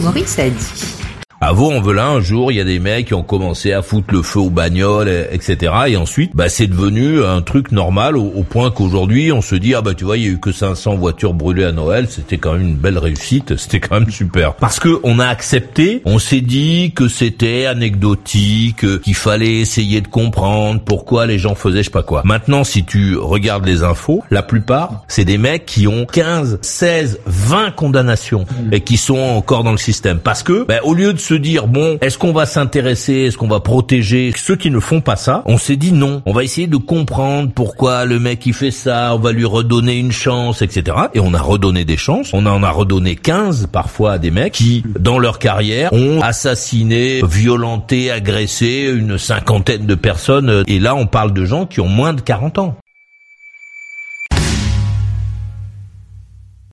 Maurice a dit. À Vaux-en-Velin, un jour, il y a des mecs qui ont commencé à foutre le feu aux bagnoles, etc. Et ensuite, bah, c'est devenu un truc normal au, au point qu'aujourd'hui, on se dit, ah bah tu vois, il y a eu que 500 voitures brûlées à Noël, c'était quand même une belle réussite, c'était quand même super. Parce que on a accepté, on s'est dit que c'était anecdotique, qu'il fallait essayer de comprendre pourquoi les gens faisaient je sais pas quoi. Maintenant, si tu regardes les infos, la plupart, c'est des mecs qui ont 15, 16, 20 condamnations et qui sont encore dans le système. Parce que, bah, au lieu de se dire bon, est-ce qu'on va s'intéresser, est-ce qu'on va protéger ceux qui ne font pas ça? On s'est dit non. On va essayer de comprendre pourquoi le mec il fait ça, on va lui redonner une chance, etc. Et on a redonné des chances. On en a redonné 15 parfois à des mecs qui, dans leur carrière, ont assassiné, violenté, agressé une cinquantaine de personnes. Et là, on parle de gens qui ont moins de 40 ans.